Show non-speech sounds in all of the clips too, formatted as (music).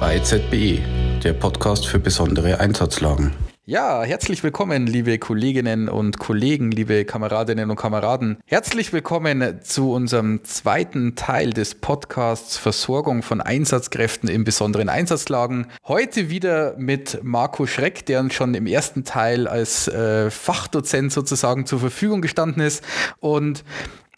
Bei ZBE, der Podcast für besondere Einsatzlagen. Ja, herzlich willkommen, liebe Kolleginnen und Kollegen, liebe Kameradinnen und Kameraden. Herzlich willkommen zu unserem zweiten Teil des Podcasts Versorgung von Einsatzkräften in besonderen Einsatzlagen. Heute wieder mit Marco Schreck, der uns schon im ersten Teil als äh, Fachdozent sozusagen zur Verfügung gestanden ist. Und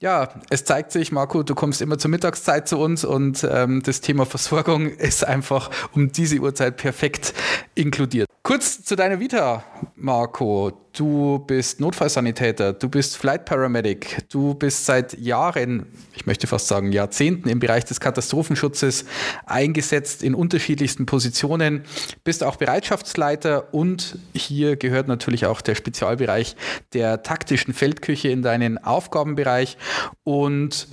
ja, es zeigt sich, Marco, du kommst immer zur Mittagszeit zu uns und ähm, das Thema Versorgung (laughs) ist einfach um diese Uhrzeit perfekt inkludiert. Kurz zu deiner Vita, Marco. Du bist Notfallsanitäter, du bist Flight Paramedic, du bist seit Jahren, ich möchte fast sagen Jahrzehnten im Bereich des Katastrophenschutzes eingesetzt in unterschiedlichsten Positionen, bist auch Bereitschaftsleiter und hier gehört natürlich auch der Spezialbereich der taktischen Feldküche in deinen Aufgabenbereich. Und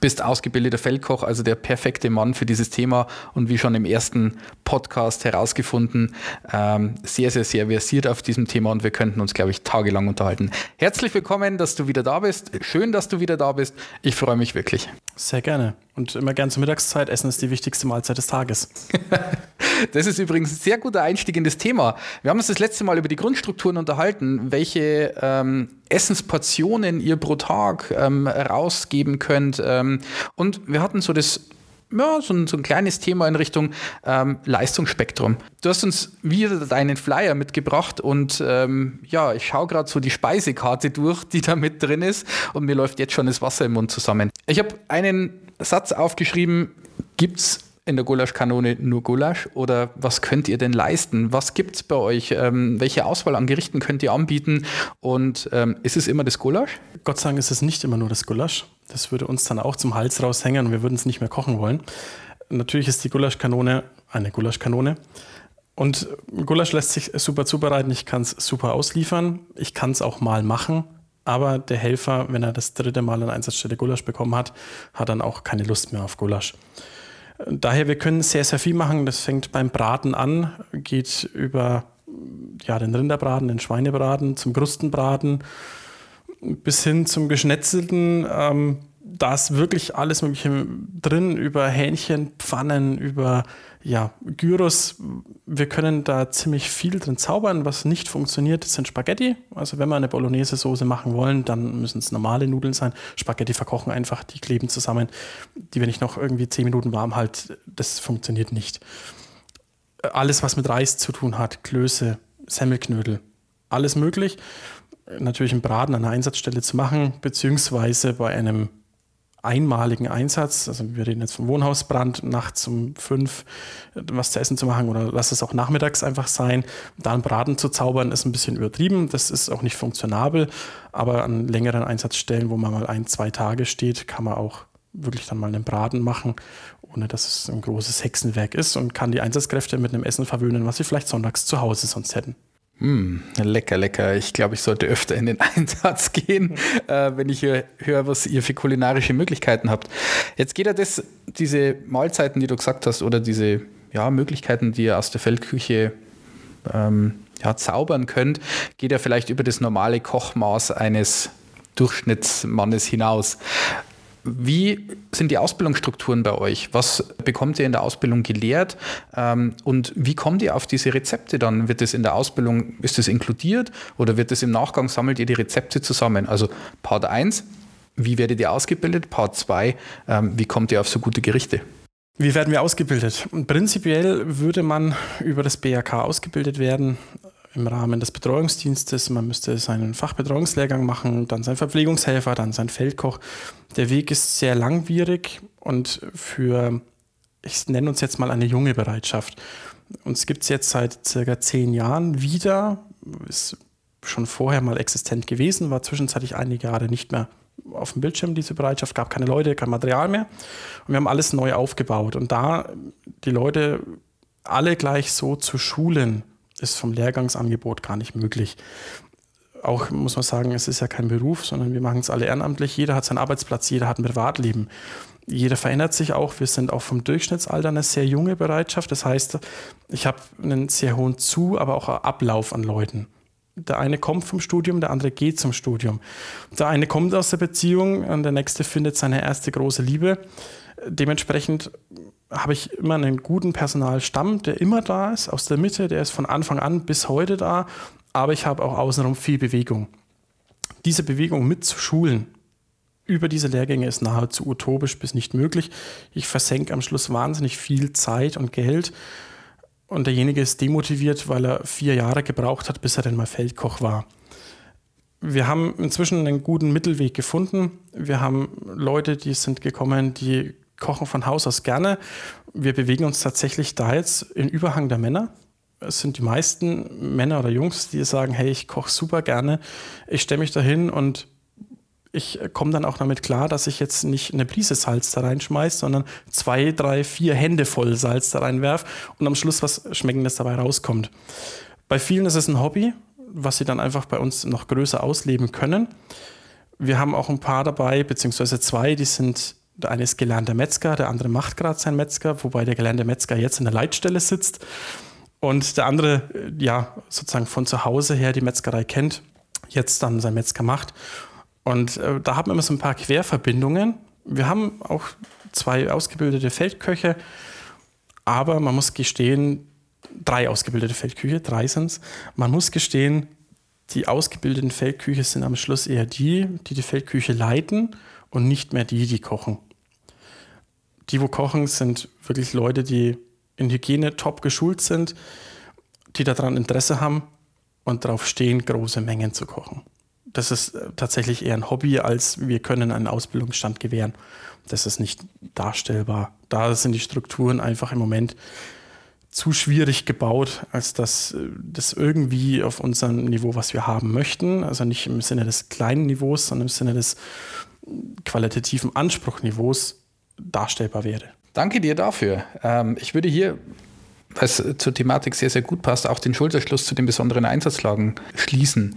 bist ausgebildeter Feldkoch, also der perfekte Mann für dieses Thema und wie schon im ersten Podcast herausgefunden, ähm, sehr, sehr, sehr versiert auf diesem Thema und wir könnten uns, glaube ich, tagelang unterhalten. Herzlich willkommen, dass du wieder da bist. Schön, dass du wieder da bist. Ich freue mich wirklich. Sehr gerne. Und immer gern zur Mittagszeit. Essen ist die wichtigste Mahlzeit des Tages. (laughs) das ist übrigens ein sehr guter Einstieg in das Thema. Wir haben uns das letzte Mal über die Grundstrukturen unterhalten, welche ähm, Essensportionen ihr pro Tag ähm, rausgeben könnt. Ähm, und wir hatten so das ja, so ein, so ein, kleines Thema in Richtung ähm, Leistungsspektrum. Du hast uns wieder deinen Flyer mitgebracht und ähm, ja, ich schaue gerade so die Speisekarte durch, die da mit drin ist und mir läuft jetzt schon das Wasser im Mund zusammen. Ich habe einen Satz aufgeschrieben, gibt es in der Gulaschkanone nur Gulasch oder was könnt ihr denn leisten? Was gibt es bei euch? Ähm, welche Auswahl an Gerichten könnt ihr anbieten? Und ähm, ist es immer das Gulasch? Gott sei Dank ist es nicht immer nur das Gulasch. Das würde uns dann auch zum Hals raushängen und wir würden es nicht mehr kochen wollen. Natürlich ist die Gulaschkanone eine Gulaschkanone. Und Gulasch lässt sich super zubereiten. Ich kann es super ausliefern. Ich kann es auch mal machen. Aber der Helfer, wenn er das dritte Mal an Einsatzstelle Gulasch bekommen hat, hat dann auch keine Lust mehr auf Gulasch. Daher, wir können sehr, sehr viel machen. Das fängt beim Braten an, geht über ja, den Rinderbraten, den Schweinebraten, zum Krustenbraten bis hin zum Geschnetzelten. Ähm, da ist wirklich alles Mögliche drin, über Hähnchen, Pfannen, über ja, Gyros, wir können da ziemlich viel drin zaubern. Was nicht funktioniert, sind Spaghetti. Also wenn wir eine Bolognese-Soße machen wollen, dann müssen es normale Nudeln sein. Spaghetti verkochen einfach, die kleben zusammen. Die, wenn ich noch irgendwie zehn Minuten warm halte, das funktioniert nicht. Alles, was mit Reis zu tun hat, Klöße, Semmelknödel, alles möglich. Natürlich im Braten an einer Einsatzstelle zu machen, beziehungsweise bei einem einmaligen Einsatz, also wir reden jetzt vom Wohnhausbrand, nachts um fünf was zu essen zu machen oder lass es auch nachmittags einfach sein. Da einen Braten zu zaubern ist ein bisschen übertrieben, das ist auch nicht funktionabel, aber an längeren Einsatzstellen, wo man mal ein, zwei Tage steht, kann man auch wirklich dann mal einen Braten machen, ohne dass es ein großes Hexenwerk ist und kann die Einsatzkräfte mit einem Essen verwöhnen, was sie vielleicht sonntags zu Hause sonst hätten. Mm, lecker, lecker. Ich glaube, ich sollte öfter in den (laughs) Einsatz gehen, äh, wenn ich höre, was ihr für kulinarische Möglichkeiten habt. Jetzt geht ja das, diese Mahlzeiten, die du gesagt hast, oder diese ja, Möglichkeiten, die ihr aus der Feldküche ähm, ja, zaubern könnt, geht ja vielleicht über das normale Kochmaß eines Durchschnittsmannes hinaus. Wie sind die Ausbildungsstrukturen bei euch? Was bekommt ihr in der Ausbildung gelehrt? Ähm, und wie kommt ihr auf diese Rezepte dann? Wird das in der Ausbildung, ist das inkludiert oder wird das im Nachgang, sammelt ihr die Rezepte zusammen? Also Part 1, wie werdet ihr ausgebildet? Part 2, ähm, wie kommt ihr auf so gute Gerichte? Wie werden wir ausgebildet? Prinzipiell würde man über das BAK ausgebildet werden im Rahmen des Betreuungsdienstes. Man müsste seinen Fachbetreuungslehrgang machen, dann sein Verpflegungshelfer, dann sein Feldkoch. Der Weg ist sehr langwierig und für, ich nenne uns jetzt mal eine junge Bereitschaft. Uns gibt es jetzt seit circa zehn Jahren wieder, ist schon vorher mal existent gewesen, war zwischenzeitlich einige Jahre nicht mehr auf dem Bildschirm, diese Bereitschaft, gab keine Leute, kein Material mehr. Und wir haben alles neu aufgebaut. Und da die Leute alle gleich so zu schulen, ist vom Lehrgangsangebot gar nicht möglich. Auch muss man sagen, es ist ja kein Beruf, sondern wir machen es alle ehrenamtlich. Jeder hat seinen Arbeitsplatz, jeder hat ein Privatleben. Jeder verändert sich auch. Wir sind auch vom Durchschnittsalter eine sehr junge Bereitschaft. Das heißt, ich habe einen sehr hohen Zu-, aber auch Ablauf an Leuten. Der eine kommt vom Studium, der andere geht zum Studium. Der eine kommt aus der Beziehung und der nächste findet seine erste große Liebe. Dementsprechend habe ich immer einen guten Personalstamm, der immer da ist, aus der Mitte, der ist von Anfang an bis heute da, aber ich habe auch außenrum viel Bewegung. Diese Bewegung mitzuschulen über diese Lehrgänge ist nahezu utopisch bis nicht möglich. Ich versenke am Schluss wahnsinnig viel Zeit und Geld und derjenige ist demotiviert, weil er vier Jahre gebraucht hat, bis er denn mal Feldkoch war. Wir haben inzwischen einen guten Mittelweg gefunden. Wir haben Leute, die sind gekommen, die kochen von Haus aus gerne. Wir bewegen uns tatsächlich da jetzt in Überhang der Männer. Es sind die meisten Männer oder Jungs, die sagen, hey, ich koche super gerne. Ich stelle mich dahin und ich komme dann auch damit klar, dass ich jetzt nicht eine Prise Salz da reinschmeiße, sondern zwei, drei, vier Hände voll Salz da reinwerfe und am Schluss was Schmeckendes dabei rauskommt. Bei vielen ist es ein Hobby, was sie dann einfach bei uns noch größer ausleben können. Wir haben auch ein paar dabei, beziehungsweise zwei, die sind, der eine ist gelernter Metzger, der andere macht gerade sein Metzger, wobei der gelernte Metzger jetzt in der Leitstelle sitzt und der andere, ja, sozusagen von zu Hause her die Metzgerei kennt, jetzt dann sein Metzger macht und äh, da haben wir immer so ein paar Querverbindungen. Wir haben auch zwei ausgebildete Feldköche, aber man muss gestehen, drei ausgebildete Feldküche, drei sind es. Man muss gestehen, die ausgebildeten Feldküche sind am Schluss eher die, die die Feldküche leiten und nicht mehr die, die kochen. Die, wo kochen, sind wirklich Leute, die in Hygiene top geschult sind, die daran Interesse haben und darauf stehen, große Mengen zu kochen das ist äh, tatsächlich eher ein Hobby, als wir können einen Ausbildungsstand gewähren. Das ist nicht darstellbar. Da sind die Strukturen einfach im Moment zu schwierig gebaut, als dass äh, das irgendwie auf unserem Niveau, was wir haben möchten, also nicht im Sinne des kleinen Niveaus, sondern im Sinne des qualitativen Anspruchniveaus darstellbar wäre. Danke dir dafür. Ähm, ich würde hier was zur Thematik sehr, sehr gut passt, auch den Schulterschluss zu den besonderen Einsatzlagen schließen.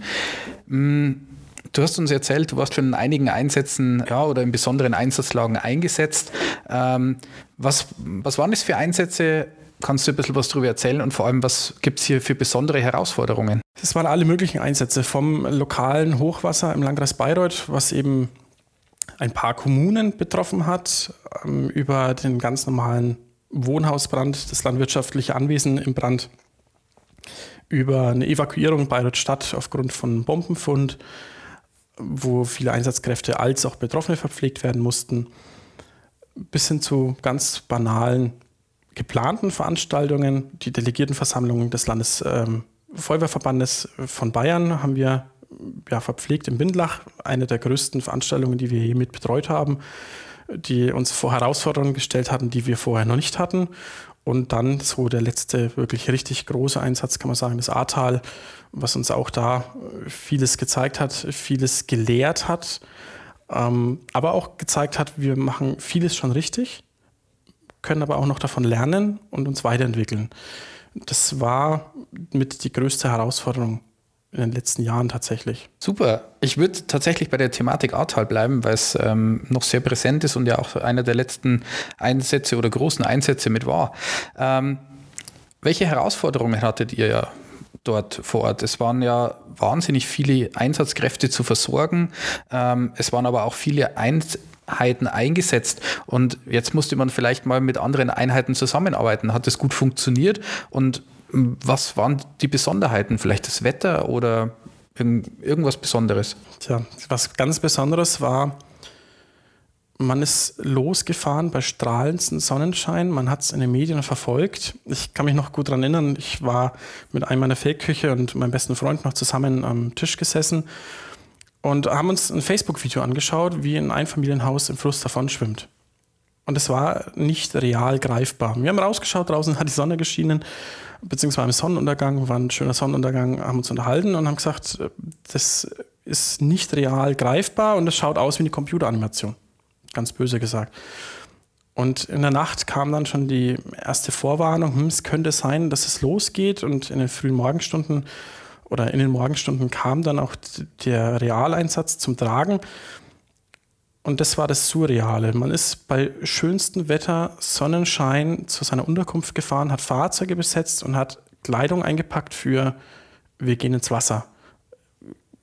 Du hast uns erzählt, du warst schon in einigen Einsätzen ja, oder in besonderen Einsatzlagen eingesetzt. Ähm, was, was waren das für Einsätze? Kannst du ein bisschen was darüber erzählen und vor allem, was gibt es hier für besondere Herausforderungen? Das waren alle möglichen Einsätze, vom lokalen Hochwasser im Landkreis Bayreuth, was eben ein paar Kommunen betroffen hat, ähm, über den ganz normalen Wohnhausbrand, das landwirtschaftliche Anwesen im Brand, über eine Evakuierung Bayreuth Stadt aufgrund von Bombenfund, wo viele Einsatzkräfte als auch Betroffene verpflegt werden mussten, bis hin zu ganz banalen geplanten Veranstaltungen. Die Delegiertenversammlung des Landesfeuerwehrverbandes ähm, von Bayern haben wir ja, verpflegt im Bindlach, eine der größten Veranstaltungen, die wir je mit betreut haben, die uns vor Herausforderungen gestellt hatten, die wir vorher noch nicht hatten. Und dann so der letzte wirklich richtig große Einsatz, kann man sagen, das Ahrtal, was uns auch da äh, vieles gezeigt hat, vieles gelehrt hat, ähm, aber auch gezeigt hat, wir machen vieles schon richtig, können aber auch noch davon lernen und uns weiterentwickeln. Das war mit die größte Herausforderung in den letzten Jahren tatsächlich. Super. Ich würde tatsächlich bei der Thematik Ahrtal bleiben, weil es ähm, noch sehr präsent ist und ja auch einer der letzten Einsätze oder großen Einsätze mit war. Ähm, welche Herausforderungen hattet ihr ja dort vor Ort. Es waren ja wahnsinnig viele Einsatzkräfte zu versorgen. Ähm, es waren aber auch viele Einheiten eingesetzt. Und jetzt musste man vielleicht mal mit anderen Einheiten zusammenarbeiten. Hat das gut funktioniert? Und was waren die Besonderheiten? Vielleicht das Wetter oder irgendwas Besonderes? Tja, was ganz Besonderes war, man ist losgefahren bei strahlendem Sonnenschein. Man hat es in den Medien verfolgt. Ich kann mich noch gut daran erinnern. Ich war mit einem meiner Feldküche und meinem besten Freund noch zusammen am Tisch gesessen und haben uns ein Facebook-Video angeschaut, wie ein Einfamilienhaus im Fluss davon schwimmt. Und es war nicht real greifbar. Wir haben rausgeschaut, draußen (laughs) hat die Sonne geschienen, beziehungsweise im Sonnenuntergang, war ein schöner Sonnenuntergang, haben uns unterhalten und haben gesagt, das ist nicht real greifbar und es schaut aus wie eine Computeranimation ganz böse gesagt. Und in der Nacht kam dann schon die erste Vorwarnung, hm, es könnte sein, dass es losgeht. Und in den frühen Morgenstunden oder in den Morgenstunden kam dann auch der Realeinsatz zum Tragen. Und das war das Surreale. Man ist bei schönstem Wetter, Sonnenschein zu seiner Unterkunft gefahren, hat Fahrzeuge besetzt und hat Kleidung eingepackt für wir gehen ins Wasser.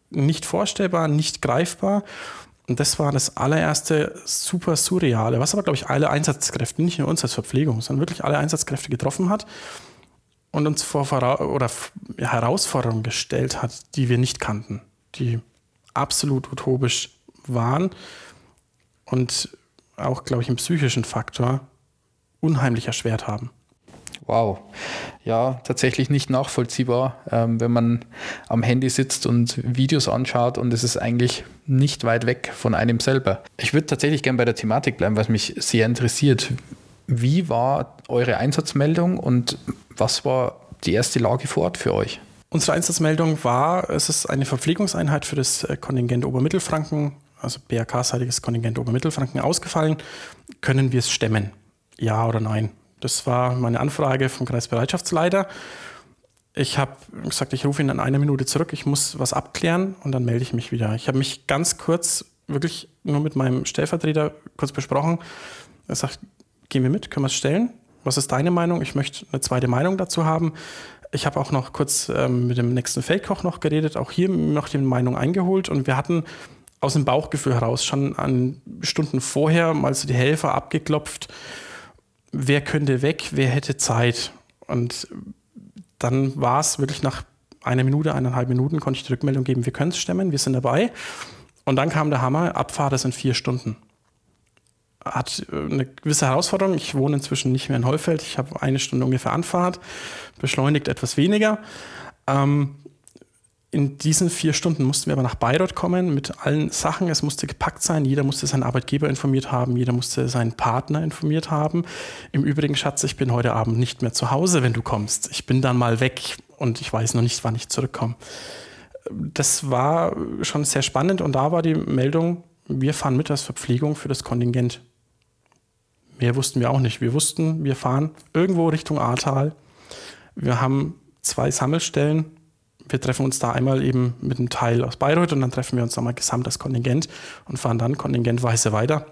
nicht vorstellbar, nicht greifbar. Und das war das allererste super surreale, was aber, glaube ich, alle Einsatzkräfte, nicht nur uns als Verpflegung, sondern wirklich alle Einsatzkräfte getroffen hat und uns vor oder Herausforderungen gestellt hat, die wir nicht kannten, die absolut utopisch waren und auch, glaube ich, einen psychischen Faktor unheimlich erschwert haben. Wow. Ja, tatsächlich nicht nachvollziehbar, ähm, wenn man am Handy sitzt und Videos anschaut und es ist eigentlich nicht weit weg von einem selber. Ich würde tatsächlich gerne bei der Thematik bleiben, was mich sehr interessiert. Wie war eure Einsatzmeldung und was war die erste Lage vor Ort für euch? Unsere Einsatzmeldung war, es ist eine Verpflegungseinheit für das äh, Kontingent Obermittelfranken, also BRK-seitiges Kontingent Obermittelfranken ausgefallen. Können wir es stemmen? Ja oder nein? Das war meine Anfrage vom Kreisbereitschaftsleiter. Ich habe gesagt, ich rufe ihn in einer Minute zurück, ich muss was abklären und dann melde ich mich wieder. Ich habe mich ganz kurz, wirklich nur mit meinem Stellvertreter kurz besprochen. Er sagt, gehen wir mit, können wir es stellen? Was ist deine Meinung? Ich möchte eine zweite Meinung dazu haben. Ich habe auch noch kurz ähm, mit dem nächsten Feldkoch noch geredet, auch hier noch die Meinung eingeholt und wir hatten aus dem Bauchgefühl heraus schon an Stunden vorher mal so die Helfer abgeklopft wer könnte weg, wer hätte Zeit. Und dann war es wirklich nach einer Minute, eineinhalb Minuten, konnte ich die Rückmeldung geben, wir können es stemmen, wir sind dabei. Und dann kam der Hammer, Abfahrt ist in vier Stunden. Hat äh, eine gewisse Herausforderung. Ich wohne inzwischen nicht mehr in Heufeld. Ich habe eine Stunde ungefähr Anfahrt, beschleunigt etwas weniger. Ähm, in diesen vier Stunden mussten wir aber nach Bayreuth kommen mit allen Sachen. Es musste gepackt sein. Jeder musste seinen Arbeitgeber informiert haben. Jeder musste seinen Partner informiert haben. Im Übrigen, Schatz, ich bin heute Abend nicht mehr zu Hause, wenn du kommst. Ich bin dann mal weg und ich weiß noch nicht, wann ich zurückkomme. Das war schon sehr spannend und da war die Meldung, wir fahren mit als Verpflegung für das Kontingent. Mehr wussten wir auch nicht. Wir wussten, wir fahren irgendwo Richtung Ahrtal. Wir haben zwei Sammelstellen wir treffen uns da einmal eben mit einem Teil aus Bayreuth und dann treffen wir uns nochmal gesamt als Kontingent und fahren dann kontingentweise weiter.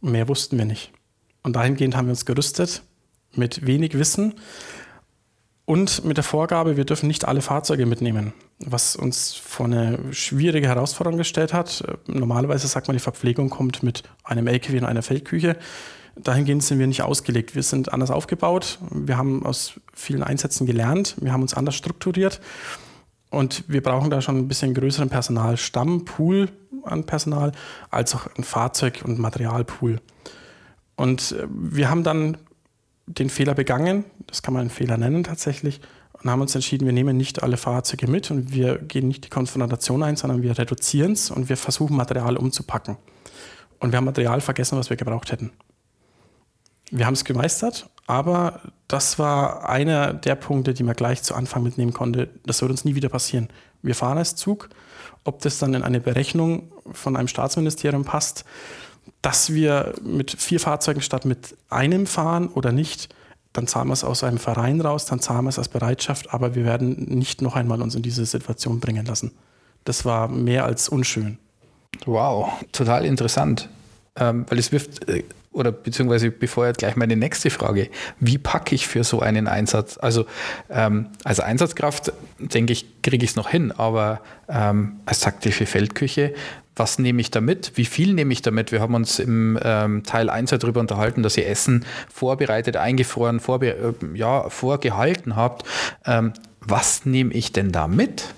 Und mehr wussten wir nicht. Und dahingehend haben wir uns gerüstet mit wenig Wissen und mit der Vorgabe, wir dürfen nicht alle Fahrzeuge mitnehmen, was uns vor eine schwierige Herausforderung gestellt hat. Normalerweise sagt man, die Verpflegung kommt mit einem LKW und einer Feldküche dahingehend sind wir nicht ausgelegt. Wir sind anders aufgebaut. Wir haben aus vielen Einsätzen gelernt. Wir haben uns anders strukturiert. Und wir brauchen da schon ein bisschen größeren Personalstamm, Pool an Personal, als auch ein Fahrzeug- und Materialpool. Und äh, wir haben dann den Fehler begangen, das kann man einen Fehler nennen tatsächlich, und haben uns entschieden, wir nehmen nicht alle Fahrzeuge mit und wir gehen nicht die Konfrontation ein, sondern wir reduzieren es und wir versuchen Material umzupacken. Und wir haben Material vergessen, was wir gebraucht hätten. Wir haben es gemeistert, aber das war einer der Punkte, die man gleich zu Anfang mitnehmen konnte. Das wird uns nie wieder passieren. Wir fahren als Zug. Ob das dann in eine Berechnung von einem Staatsministerium passt, dass wir mit vier Fahrzeugen statt mit einem fahren oder nicht, dann zahlen wir es aus einem Verein raus, dann zahlen wir es als Bereitschaft, aber wir werden nicht noch einmal uns in diese Situation bringen lassen. Das war mehr als unschön. Wow, total interessant. Ähm, weil es wirft äh, oder beziehungsweise befeuert gleich meine nächste Frage. Wie packe ich für so einen Einsatz? Also ähm, als Einsatzkraft, denke ich, kriege ich es noch hin, aber ähm, als taktische Feldküche, was nehme ich damit? Wie viel nehme ich damit? Wir haben uns im ähm, Teil 1 darüber unterhalten, dass ihr Essen vorbereitet, eingefroren, vorbe äh, ja, vorgehalten habt. Ähm, was nehme ich denn da mit?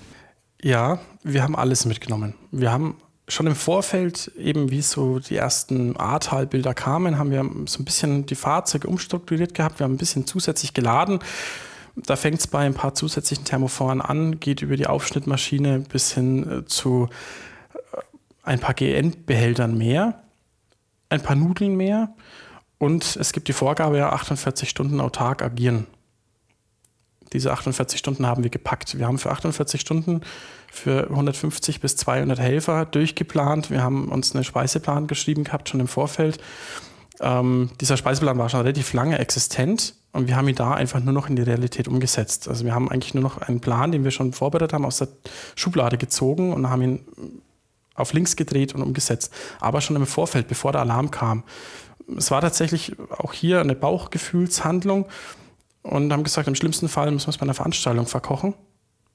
Ja, wir haben alles mitgenommen. Wir haben schon im Vorfeld, eben wie so die ersten Ahrtal-Bilder kamen, haben wir so ein bisschen die Fahrzeuge umstrukturiert gehabt. Wir haben ein bisschen zusätzlich geladen. Da fängt es bei ein paar zusätzlichen Thermophoren an, geht über die Aufschnittmaschine bis hin äh, zu äh, ein paar GN-Behältern mehr, ein paar Nudeln mehr und es gibt die Vorgabe, ja 48 Stunden autark agieren. Diese 48 Stunden haben wir gepackt. Wir haben für 48 Stunden für 150 bis 200 Helfer durchgeplant. Wir haben uns einen Speiseplan geschrieben gehabt, schon im Vorfeld. Ähm, dieser Speiseplan war schon relativ lange existent und wir haben ihn da einfach nur noch in die Realität umgesetzt. Also wir haben eigentlich nur noch einen Plan, den wir schon vorbereitet haben, aus der Schublade gezogen und haben ihn auf links gedreht und umgesetzt. Aber schon im Vorfeld, bevor der Alarm kam. Es war tatsächlich auch hier eine Bauchgefühlshandlung und haben gesagt, im schlimmsten Fall müssen wir es bei einer Veranstaltung verkochen.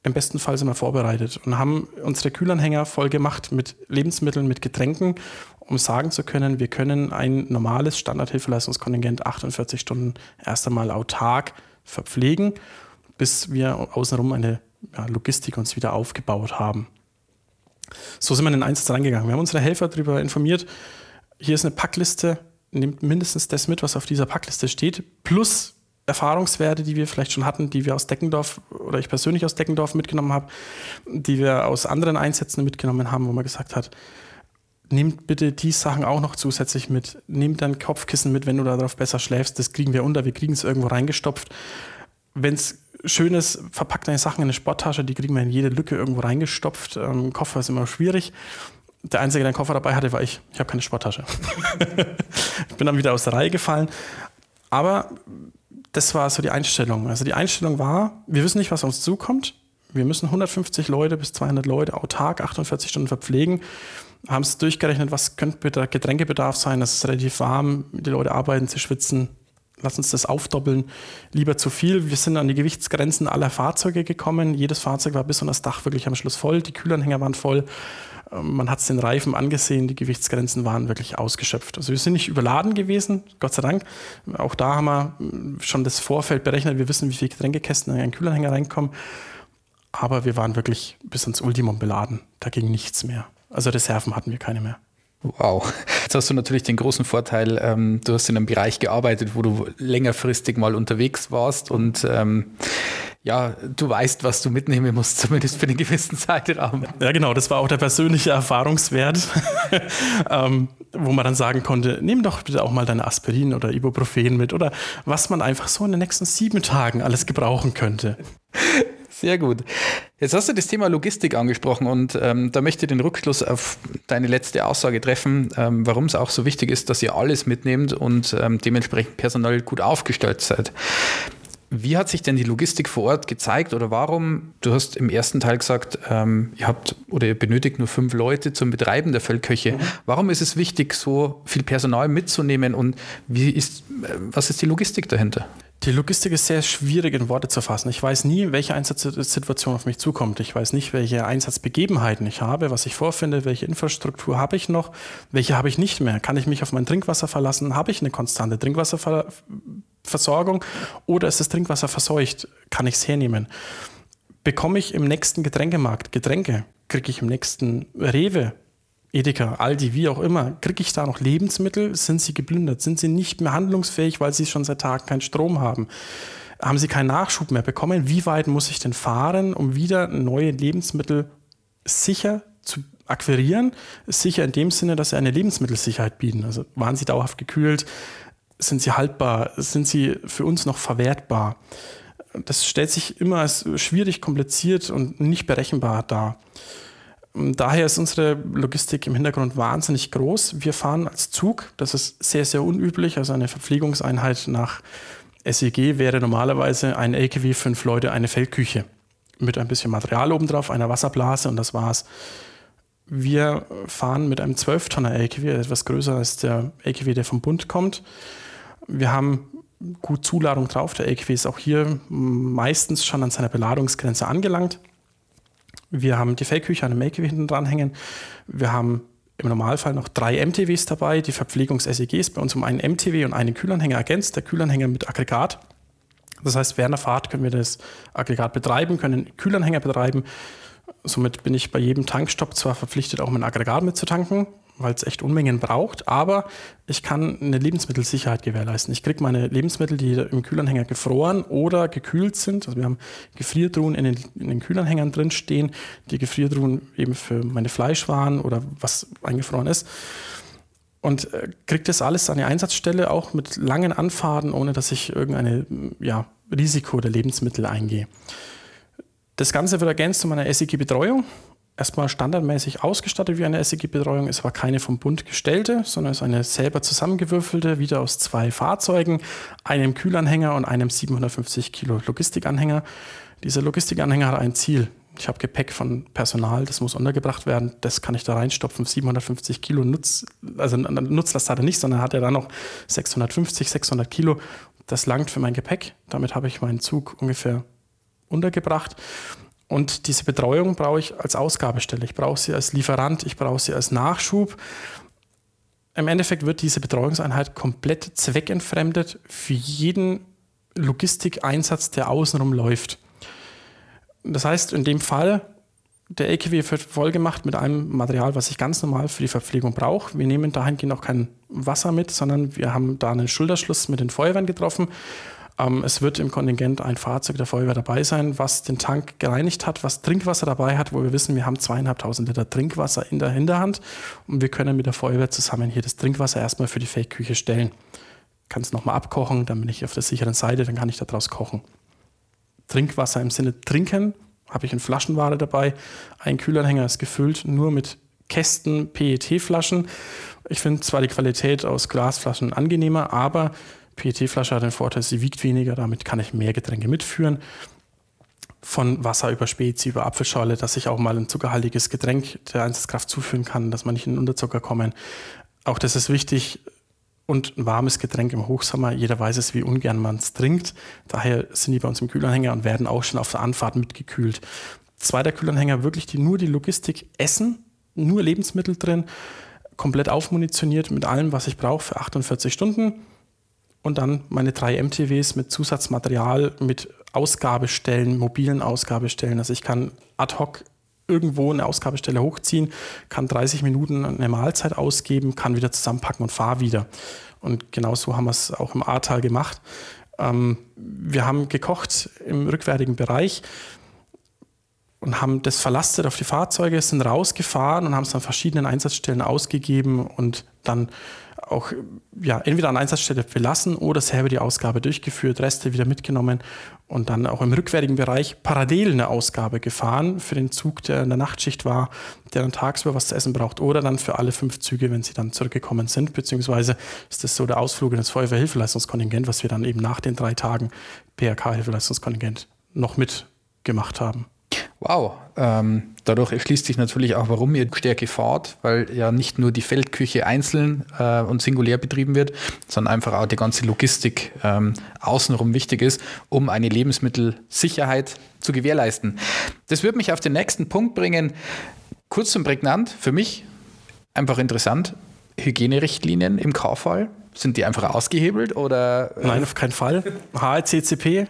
im besten Fall sind wir vorbereitet und haben unsere Kühlanhänger voll gemacht mit Lebensmitteln, mit Getränken, um sagen zu können, wir können ein normales Standardhilfeleistungskontingent 48 Stunden erst einmal autark verpflegen, bis wir außenrum eine ja, Logistik uns wieder aufgebaut haben. So sind wir in den Einsatz reingegangen. Wir haben unsere Helfer darüber informiert, hier ist eine Packliste, nehmt mindestens das mit, was auf dieser Packliste steht, plus Erfahrungswerte, die wir vielleicht schon hatten, die wir aus Deckendorf oder ich persönlich aus Deckendorf mitgenommen habe, die wir aus anderen Einsätzen mitgenommen haben, wo man gesagt hat, nehmt bitte die Sachen auch noch zusätzlich mit. Nehmt dein Kopfkissen mit, wenn du darauf besser schläfst. Das kriegen wir unter, wir kriegen es irgendwo reingestopft. Wenn es schön ist, verpackt deine Sachen in eine Sporttasche, die kriegen wir in jede Lücke irgendwo reingestopft. Ähm, Koffer ist immer schwierig. Der Einzige, der einen Koffer dabei hatte, war ich. Ich habe keine Sporttasche. (laughs) ich bin dann wieder aus der Reihe gefallen. Aber das war so die Einstellung. Also die Einstellung war, wir wissen nicht, was uns zukommt. Wir müssen 150 Leute bis 200 Leute autark 48 Stunden verpflegen. Haben es durchgerechnet, was könnte der Getränkebedarf sein. Das ist relativ warm, die Leute arbeiten, sie schwitzen. Lass uns das aufdoppeln. Lieber zu viel. Wir sind an die Gewichtsgrenzen aller Fahrzeuge gekommen. Jedes Fahrzeug war bis unter das Dach wirklich am Schluss voll. Die Kühlanhänger waren voll. Ähm, man hat es den Reifen angesehen, die Gewichtsgrenzen waren wirklich ausgeschöpft. Also wir sind nicht überladen gewesen, Gott sei Dank. Auch da haben wir hm, schon das Vorfeld berechnet. Wir wissen, wie viele Getränkekästen in einen Kühlanhänger reinkommen. Aber wir waren wirklich bis ans Ultimum beladen. Da ging nichts mehr. Also Reserven hatten wir keine mehr. Wow. Jetzt hast du natürlich den großen Vorteil, ähm, du hast in einem Bereich gearbeitet, wo du längerfristig mal unterwegs warst und ähm, ja, du weißt, was du mitnehmen musst, (laughs) zumindest für einen gewissen Zeitraum. Ja, genau, das war auch der persönliche Erfahrungswert, (laughs) ähm, wo man dann sagen konnte, nimm doch bitte auch mal deine Aspirin oder Ibuprofen mit oder was man einfach so in den nächsten sieben Tagen alles gebrauchen könnte. Sehr gut. Jetzt hast du das Thema Logistik angesprochen und ähm, da möchte ich den Rückschluss auf deine letzte Aussage treffen, ähm, warum es auch so wichtig ist, dass ihr alles mitnehmt und ähm, dementsprechend personell gut aufgestellt seid. Wie hat sich denn die Logistik vor Ort gezeigt oder warum? Du hast im ersten Teil gesagt, ähm, ihr habt oder ihr benötigt nur fünf Leute zum Betreiben der Feldköche. Mhm. Warum ist es wichtig, so viel Personal mitzunehmen und wie ist, äh, was ist die Logistik dahinter? Die Logistik ist sehr schwierig in Worte zu fassen. Ich weiß nie, welche Einsatzsituation auf mich zukommt. Ich weiß nicht, welche Einsatzbegebenheiten ich habe, was ich vorfinde, welche Infrastruktur habe ich noch, welche habe ich nicht mehr. Kann ich mich auf mein Trinkwasser verlassen? Habe ich eine konstante Trinkwasserversorgung oder ist das Trinkwasser verseucht? Kann ich es hernehmen? Bekomme ich im nächsten Getränkemarkt Getränke? Kriege ich im nächsten Rewe Edeka, Aldi, wie auch immer, kriege ich da noch Lebensmittel? Sind sie geplündert? Sind sie nicht mehr handlungsfähig, weil sie schon seit Tagen keinen Strom haben? Haben sie keinen Nachschub mehr bekommen? Wie weit muss ich denn fahren, um wieder neue Lebensmittel sicher zu akquirieren? Sicher in dem Sinne, dass sie eine Lebensmittelsicherheit bieten. Also waren sie dauerhaft gekühlt? Sind sie haltbar? Sind sie für uns noch verwertbar? Das stellt sich immer als schwierig, kompliziert und nicht berechenbar dar. Daher ist unsere Logistik im Hintergrund wahnsinnig groß. Wir fahren als Zug, das ist sehr, sehr unüblich. Also eine Verpflegungseinheit nach SEG wäre normalerweise ein LKW, fünf Leute, eine Feldküche mit ein bisschen Material obendrauf, einer Wasserblase und das war's. Wir fahren mit einem 12-Tonner LKW, etwas größer als der LKW, der vom Bund kommt. Wir haben gut Zuladung drauf. Der LKW ist auch hier meistens schon an seiner Beladungsgrenze angelangt. Wir haben die Feldküche an einem LKW hinten dranhängen. Wir haben im Normalfall noch drei MTWs dabei, die Verpflegungs-SEGs bei uns um einen MTW und einen Kühlanhänger ergänzt, der Kühlanhänger mit Aggregat. Das heißt, während der Fahrt können wir das Aggregat betreiben, können Kühlanhänger betreiben. Somit bin ich bei jedem Tankstopp zwar verpflichtet, auch mein Aggregat mitzutanken, weil es echt Unmengen braucht, aber ich kann eine Lebensmittelsicherheit gewährleisten. Ich kriege meine Lebensmittel, die im Kühlanhänger gefroren oder gekühlt sind. Also wir haben Gefriertruhen in den, in den Kühlanhängern drin stehen, die Gefriertruhen eben für meine Fleischwaren oder was eingefroren ist. Und äh, kriege das alles an die Einsatzstelle, auch mit langen Anfahrten, ohne dass ich irgendeine ja, Risiko der Lebensmittel eingehe. Das Ganze wird ergänzt zu meiner SEG-Betreuung erstmal standardmäßig ausgestattet wie eine SEG-Betreuung. Es war keine vom Bund gestellte, sondern es ist eine selber zusammengewürfelte, wieder aus zwei Fahrzeugen, einem Kühlanhänger und einem 750 Kilo Logistikanhänger. Dieser Logistikanhänger hat ein Ziel. Ich habe Gepäck von Personal, das muss untergebracht werden. Das kann ich da reinstopfen. 750 Kilo Nutz, also Nutzlast hat er nicht, sondern hat er dann noch 650, 600 Kilo. Das langt für mein Gepäck. Damit habe ich meinen Zug ungefähr untergebracht. Und diese Betreuung brauche ich als Ausgabestelle. Ich brauche sie als Lieferant, ich brauche sie als Nachschub. Im Endeffekt wird diese Betreuungseinheit komplett zweckentfremdet für jeden Logistikeinsatz, der außenrum läuft. Das heißt, in dem Fall, der LKW wird vollgemacht mit einem Material, was ich ganz normal für die Verpflegung brauche. Wir nehmen dahingehend auch kein Wasser mit, sondern wir haben da einen Schulterschluss mit den Feuerwehren getroffen ähm, es wird im Kontingent ein Fahrzeug der Feuerwehr dabei sein, was den Tank gereinigt hat, was Trinkwasser dabei hat, wo wir wissen, wir haben zweieinhalbtausend Liter Trinkwasser in der Hinterhand und wir können mit der Feuerwehr zusammen hier das Trinkwasser erstmal für die Fake-Küche stellen. Kann es nochmal abkochen, dann bin ich auf der sicheren Seite, dann kann ich daraus kochen. Trinkwasser im Sinne trinken, habe ich in Flaschenware dabei. Ein Kühlanhänger ist gefüllt nur mit Kästen PET-Flaschen. Ich finde zwar die Qualität aus Glasflaschen angenehmer, aber PET-Flasche hat den Vorteil, sie wiegt weniger, damit kann ich mehr Getränke mitführen. Von Wasser über Spezi, über Apfelschorle, dass ich auch mal ein zuckerhaltiges Getränk der Einsatzkraft zuführen kann, dass man nicht in Unterzucker kommen. Auch das ist wichtig. Und ein warmes Getränk im Hochsommer, jeder weiß es, wie ungern man es trinkt. Daher sind die bei uns im Kühlanhänger und werden auch schon auf der Anfahrt mitgekühlt. Zweiter Kühlanhänger, wirklich die, nur die Logistik Essen, nur Lebensmittel drin, komplett aufmunitioniert mit allem, was ich brauche für 48 Stunden und dann meine drei MTWs mit Zusatzmaterial, mit Ausgabestellen, mobilen Ausgabestellen. Also ich kann ad hoc irgendwo eine Ausgabestelle hochziehen, kann 30 Minuten eine Mahlzeit ausgeben, kann wieder zusammenpacken und fahre wieder. Und genauso haben wir es auch im Ahrtal gemacht. Ähm, wir haben gekocht im rückwärtigen Bereich und haben das verlastet auf die Fahrzeuge, sind rausgefahren und haben es an verschiedenen Einsatzstellen ausgegeben und dann auch ja, entweder an Einsatzstelle belassen oder selber die Ausgabe durchgeführt, Reste wieder mitgenommen und dann auch im rückwärtigen Bereich parallel eine Ausgabe gefahren für den Zug, der in der Nachtschicht war, der dann tagsüber was zu essen braucht oder dann für alle fünf Züge, wenn sie dann zurückgekommen sind, beziehungsweise ist das so der Ausflug in das Feuerwehrhilfeleistungskontingent, was wir dann eben nach den drei Tagen PRK-Hilfeleistungskontingent noch mitgemacht haben. Wow, ähm, dadurch erschließt sich natürlich auch, warum ihr Stärke fahrt, weil ja nicht nur die Feldküche einzeln äh, und singulär betrieben wird, sondern einfach auch die ganze Logistik ähm, außenrum wichtig ist, um eine Lebensmittelsicherheit zu gewährleisten. Das wird mich auf den nächsten Punkt bringen. Kurz und prägnant, für mich einfach interessant. Hygienerichtlinien im K-Fall, sind die einfach ausgehebelt oder? Nein, auf keinen Fall. HACCP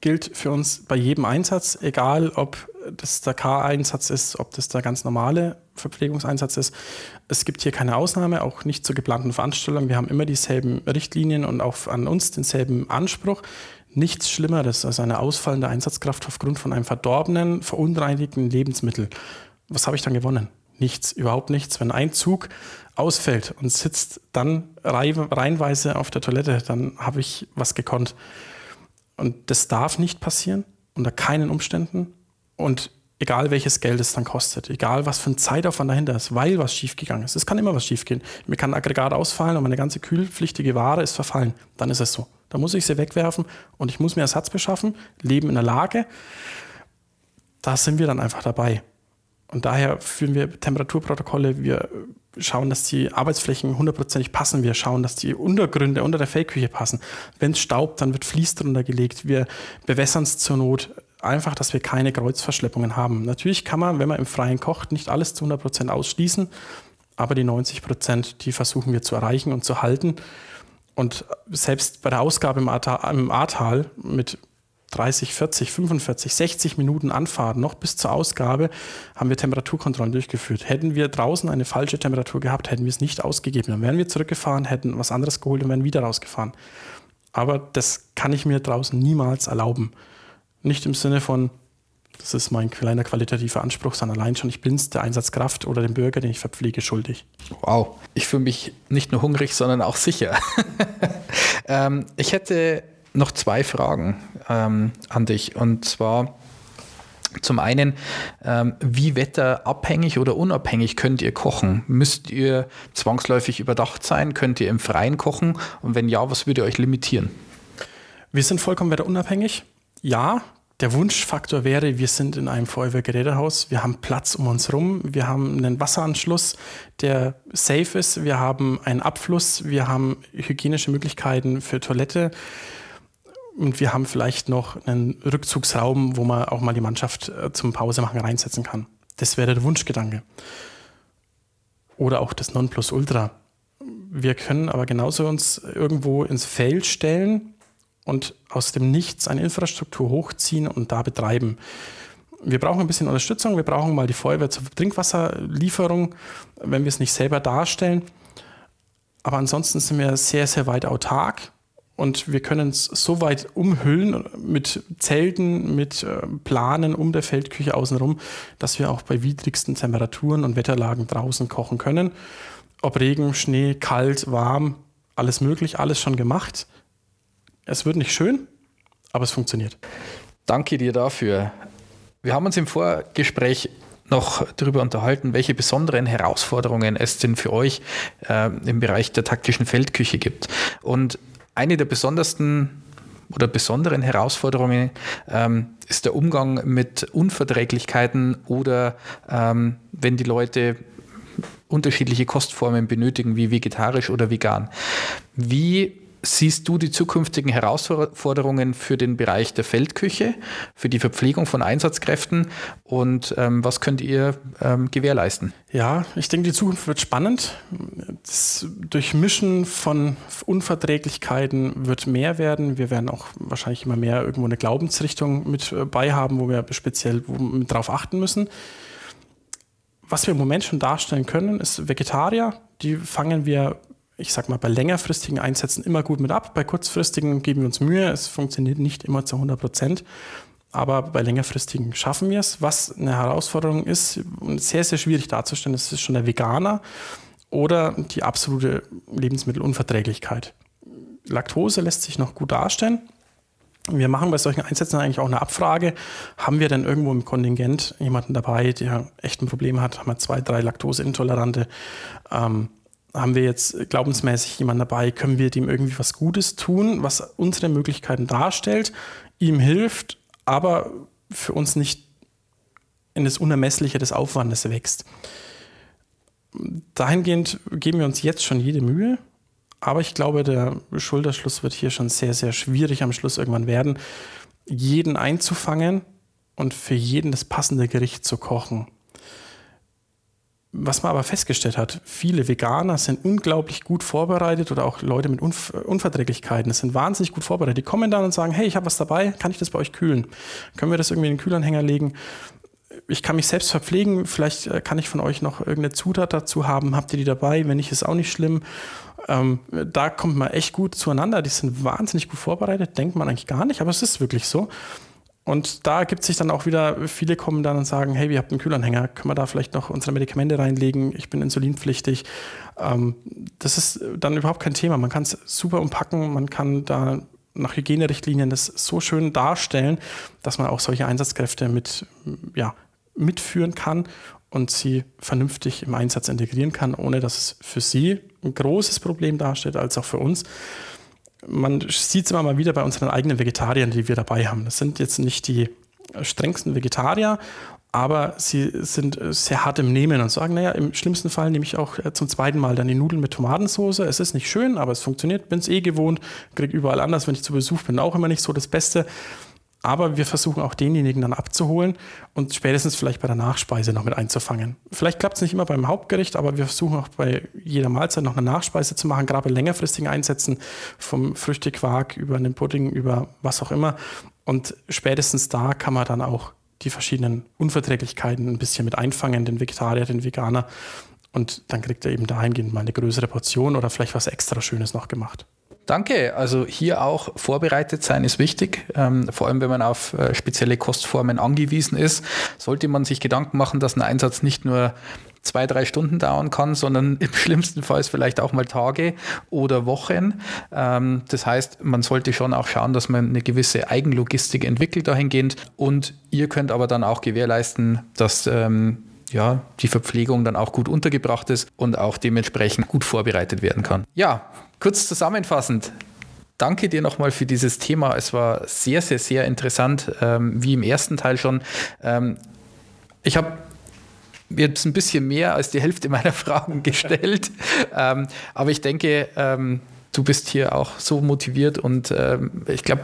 gilt für uns bei jedem Einsatz, egal ob das der K-Einsatz ist, ob das der ganz normale Verpflegungseinsatz ist. Es gibt hier keine Ausnahme, auch nicht zur geplanten Veranstaltung. Wir haben immer dieselben Richtlinien und auch an uns denselben Anspruch. Nichts Schlimmeres als eine ausfallende Einsatzkraft aufgrund von einem verdorbenen, verunreinigten Lebensmittel. Was habe ich dann gewonnen? Nichts, überhaupt nichts. Wenn ein Zug ausfällt und sitzt dann reihenweise auf der Toilette, dann habe ich was gekonnt. Und das darf nicht passieren, unter keinen Umständen. Und egal welches Geld es dann kostet, egal was für ein Zeitaufwand dahinter ist, weil was schiefgegangen ist. Es kann immer was schiefgehen. Mir kann ein Aggregat ausfallen und meine ganze kühlpflichtige Ware ist verfallen. Dann ist es so. Da muss ich sie wegwerfen und ich muss mir Ersatz beschaffen, leben in der Lage. Da sind wir dann einfach dabei. Und daher führen wir Temperaturprotokolle, wir schauen, dass die Arbeitsflächen hundertprozentig passen, wir schauen, dass die Untergründe unter der Feldküche passen. Wenn es staubt, dann wird Fließ drunter gelegt, wir bewässern es zur Not, einfach, dass wir keine Kreuzverschleppungen haben. Natürlich kann man, wenn man im Freien kocht, nicht alles zu 100% ausschließen, aber die 90%, die versuchen wir zu erreichen und zu halten. Und selbst bei der Ausgabe im Ahrtal mit 30, 40, 45, 60 Minuten Anfahrt noch bis zur Ausgabe haben wir Temperaturkontrollen durchgeführt. Hätten wir draußen eine falsche Temperatur gehabt, hätten wir es nicht ausgegeben. Dann wären wir zurückgefahren, hätten was anderes geholt und wären wieder rausgefahren. Aber das kann ich mir draußen niemals erlauben. Nicht im Sinne von, das ist mein kleiner qualitativer Anspruch, sondern allein schon, ich bin es der Einsatzkraft oder dem Bürger, den ich verpflege, schuldig. Wow, ich fühle mich nicht nur hungrig, sondern auch sicher. (laughs) ähm, ich hätte noch zwei Fragen ähm, an dich. Und zwar zum einen, ähm, wie wetterabhängig oder unabhängig könnt ihr kochen? Müsst ihr zwangsläufig überdacht sein? Könnt ihr im Freien kochen? Und wenn ja, was würde euch limitieren? Wir sind vollkommen wetterunabhängig. Ja, der Wunschfaktor wäre, wir sind in einem Feuerwehrgerätehaus, wir haben Platz um uns rum, wir haben einen Wasseranschluss, der safe ist, wir haben einen Abfluss, wir haben hygienische Möglichkeiten für Toilette Und wir haben vielleicht noch einen Rückzugsraum, wo man auch mal die Mannschaft äh, zum Pausemachen reinsetzen kann. Das wäre der Wunschgedanke. Oder auch das Nonplusultra. Wir können aber genauso uns irgendwo ins Feld stellen und aus dem Nichts eine Infrastruktur hochziehen und da betreiben. Wir brauchen ein bisschen Unterstützung. Wir brauchen mal die Feuerwehr zur Trinkwasserlieferung, wenn wir es nicht selber darstellen. Aber ansonsten sind wir sehr, sehr weit autark und wir können es so weit umhüllen mit Zelten, mit äh, Planen um der Feldküche außenrum, dass wir auch bei widrigsten Temperaturen und Wetterlagen draußen kochen können. Ob Regen, Schnee, kalt, warm, alles möglich, alles schon gemacht. Es wird nicht schön, aber es funktioniert. Danke dir dafür. Wir haben uns im Vorgespräch noch darüber unterhalten, welche besonderen Herausforderungen es denn für euch äh, im Bereich der taktischen Feldküche gibt. Und eine der besondersten oder besonderen Herausforderungen ähm, ist der Umgang mit Unverträglichkeiten oder ähm, wenn die Leute unterschiedliche Kostformen benötigen, wie vegetarisch oder vegan. Wie siehst du die zukünftigen Herausforderungen für den Bereich der Feldküche, für die Verpflegung von Einsatzkräften und ähm, was könnt ihr ähm, gewährleisten? Ja, ich denke, die Zukunft wird spannend. Das Durchmischen von Unverträglichkeiten wird mehr werden. Wir werden auch wahrscheinlich immer mehr irgendwo eine Glaubensrichtung mit äh, bei haben, wo wir speziell darauf achten müssen. Was wir im Moment schon darstellen können, ist Vegetarier. Die fangen wir ich sag mal, bei längerfristigen Einsätzen immer gut mit ab. Bei kurzfristigen geben wir uns Mühe. Es funktioniert nicht immer zu 100 Prozent. Aber bei längerfristigen schaffen wir es. Was eine Herausforderung ist und sehr, sehr schwierig darzustellen, das ist schon der Veganer oder die absolute Lebensmittelunverträglichkeit. Laktose lässt sich noch gut darstellen. Wir machen bei solchen Einsätzen eigentlich auch eine Abfrage. Haben wir denn irgendwo im Kontingent jemanden dabei, der echt ein Problem hat? Haben wir zwei, drei Laktoseintolerante? Ähm, haben wir jetzt glaubensmäßig jemanden dabei, können wir dem irgendwie was Gutes tun, was unsere Möglichkeiten darstellt, ihm hilft, aber für uns nicht in das Unermessliche des Aufwandes wächst. Dahingehend geben wir uns jetzt schon jede Mühe, aber ich glaube, der Schulterschluss wird hier schon sehr, sehr schwierig am Schluss irgendwann werden, jeden einzufangen und für jeden das passende Gericht zu kochen. Was man aber festgestellt hat, viele Veganer sind unglaublich gut vorbereitet oder auch Leute mit Unver Unverträglichkeiten sind wahnsinnig gut vorbereitet. Die kommen dann und sagen, hey, ich habe was dabei, kann ich das bei euch kühlen? Können wir das irgendwie in den Kühlanhänger legen? Ich kann mich selbst verpflegen, vielleicht äh, kann ich von euch noch irgendeine Zutat dazu haben. Habt ihr die dabei? Wenn nicht, ist auch nicht schlimm. Ähm, da kommt man echt gut zueinander. Die sind wahnsinnig gut vorbereitet, denkt man eigentlich gar nicht, aber es ist wirklich so. Und da gibt sich dann auch wieder, viele kommen dann und sagen, hey, wir habt einen Kühlanhänger, können wir da vielleicht noch unsere Medikamente reinlegen? Ich bin insulinpflichtig. Ähm, das ist dann überhaupt kein Thema. Man kann es super umpacken, man kann da nach Hygienerichtlinien das so schön darstellen, dass man auch solche Einsatzkräfte mit, ja, mitführen kann und sie vernünftig im Einsatz integrieren kann, ohne dass es für sie ein großes Problem darstellt, als auch für uns man sieht es immer mal wieder bei unseren eigenen Vegetariern, die wir dabei haben. Das sind jetzt nicht die strengsten Vegetarier, aber sie sind sehr hart im Nehmen und sagen, naja, im schlimmsten Fall nehme ich auch äh, zum zweiten Mal dann die Nudeln mit Tomatensauce. Es ist nicht schön, aber es funktioniert, bin es eh gewohnt, kriege überall anders, wenn ich zu Besuch bin, auch immer nicht so das Beste. Aber wir versuchen auch denjenigen dann abzuholen und spätestens vielleicht bei der Nachspeise noch mit einzufangen. Vielleicht klappt es nicht immer beim Hauptgericht, aber wir versuchen auch bei jeder Mahlzeit noch eine Nachspeise zu machen, gerade bei längerfristigen Einsätzen vom Früchtequark über einen Pudding, über was auch immer. Und spätestens da kann man dann auch die verschiedenen Unverträglichkeiten ein bisschen mit einfangen, den Vegetarier, den Veganer. Und dann kriegt er eben dahingehend mal eine größere Portion oder vielleicht was extra Schönes noch gemacht. Danke. Also hier auch vorbereitet sein ist wichtig. Ähm, vor allem, wenn man auf äh, spezielle Kostformen angewiesen ist, sollte man sich Gedanken machen, dass ein Einsatz nicht nur zwei, drei Stunden dauern kann, sondern im (laughs) schlimmsten Fall vielleicht auch mal Tage oder Wochen. Ähm, das heißt, man sollte schon auch schauen, dass man eine gewisse Eigenlogistik entwickelt dahingehend. Und ihr könnt aber dann auch gewährleisten, dass ähm, ja, die Verpflegung dann auch gut untergebracht ist und auch dementsprechend gut vorbereitet werden kann. Ja, kurz zusammenfassend. Danke dir nochmal für dieses Thema. Es war sehr, sehr, sehr interessant, ähm, wie im ersten Teil schon. Ähm, ich habe jetzt ein bisschen mehr als die Hälfte meiner (laughs) Fragen gestellt, ähm, aber ich denke, ähm, du bist hier auch so motiviert und ähm, ich glaube,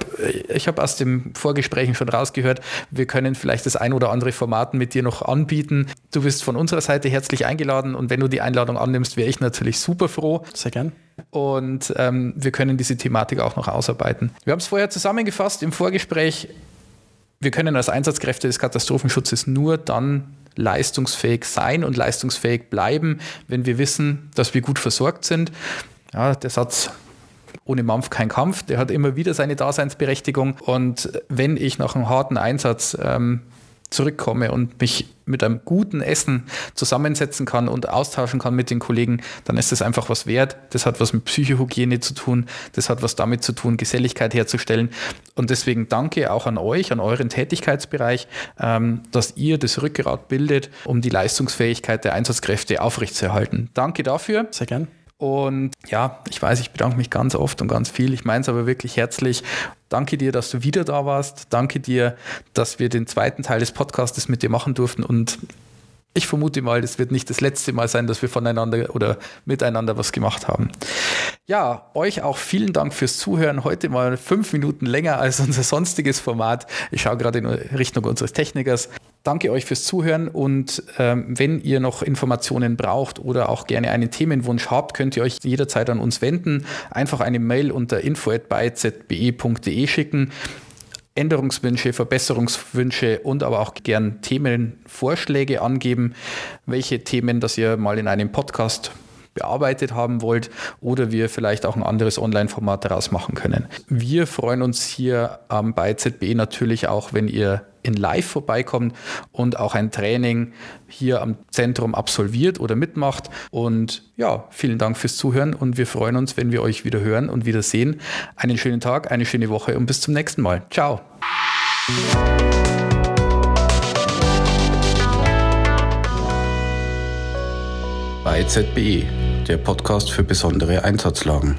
ich habe aus dem Vorgesprächen schon rausgehört, wir können vielleicht das ein oder andere Format mit dir noch anbieten. Du bist von unserer Seite herzlich eingeladen und wenn du die Einladung annimmst, wäre ich natürlich super froh. Sehr gern. Und ähm, wir können diese Thematik auch noch ausarbeiten. Wir haben es vorher zusammengefasst im Vorgespräch. Wir können als Einsatzkräfte des Katastrophenschutzes nur dann leistungsfähig sein und leistungsfähig bleiben, wenn wir wissen, dass wir gut versorgt sind. Ja, der Satz ohne Mampf kein Kampf, der hat immer wieder seine Daseinsberechtigung. Und wenn ich nach einem harten Einsatz ähm, zurückkomme und mich mit einem guten Essen zusammensetzen kann und austauschen kann mit den Kollegen, dann ist das einfach was wert. Das hat was mit Psychohygiene zu tun, das hat was damit zu tun, Geselligkeit herzustellen. Und deswegen danke auch an euch, an euren Tätigkeitsbereich, ähm, dass ihr das Rückgrat bildet, um die Leistungsfähigkeit der Einsatzkräfte aufrechtzuerhalten. Danke dafür. Sehr gern. Und ja, ich weiß, ich bedanke mich ganz oft und ganz viel. Ich meine es aber wirklich herzlich. Danke dir, dass du wieder da warst. Danke dir, dass wir den zweiten Teil des Podcasts mit dir machen durften. Und ich vermute mal, das wird nicht das letzte Mal sein, dass wir voneinander oder miteinander was gemacht haben. Ja, euch auch vielen Dank fürs Zuhören. Heute mal fünf Minuten länger als unser sonstiges Format. Ich schaue gerade in Richtung unseres Technikers. Danke euch fürs Zuhören und ähm, wenn ihr noch Informationen braucht oder auch gerne einen Themenwunsch habt, könnt ihr euch jederzeit an uns wenden. Einfach eine Mail unter info.byzbe.de schicken. Änderungswünsche, Verbesserungswünsche und aber auch gern Themenvorschläge angeben, welche Themen, das ihr mal in einem Podcast bearbeitet haben wollt oder wir vielleicht auch ein anderes Online-Format daraus machen können. Wir freuen uns hier ähm, bei ZBE natürlich auch, wenn ihr in Live vorbeikommt und auch ein Training hier am Zentrum absolviert oder mitmacht. Und ja, vielen Dank fürs Zuhören und wir freuen uns, wenn wir euch wieder hören und wieder sehen. Einen schönen Tag, eine schöne Woche und bis zum nächsten Mal. Ciao. Bei ZBE, der Podcast für besondere Einsatzlagen.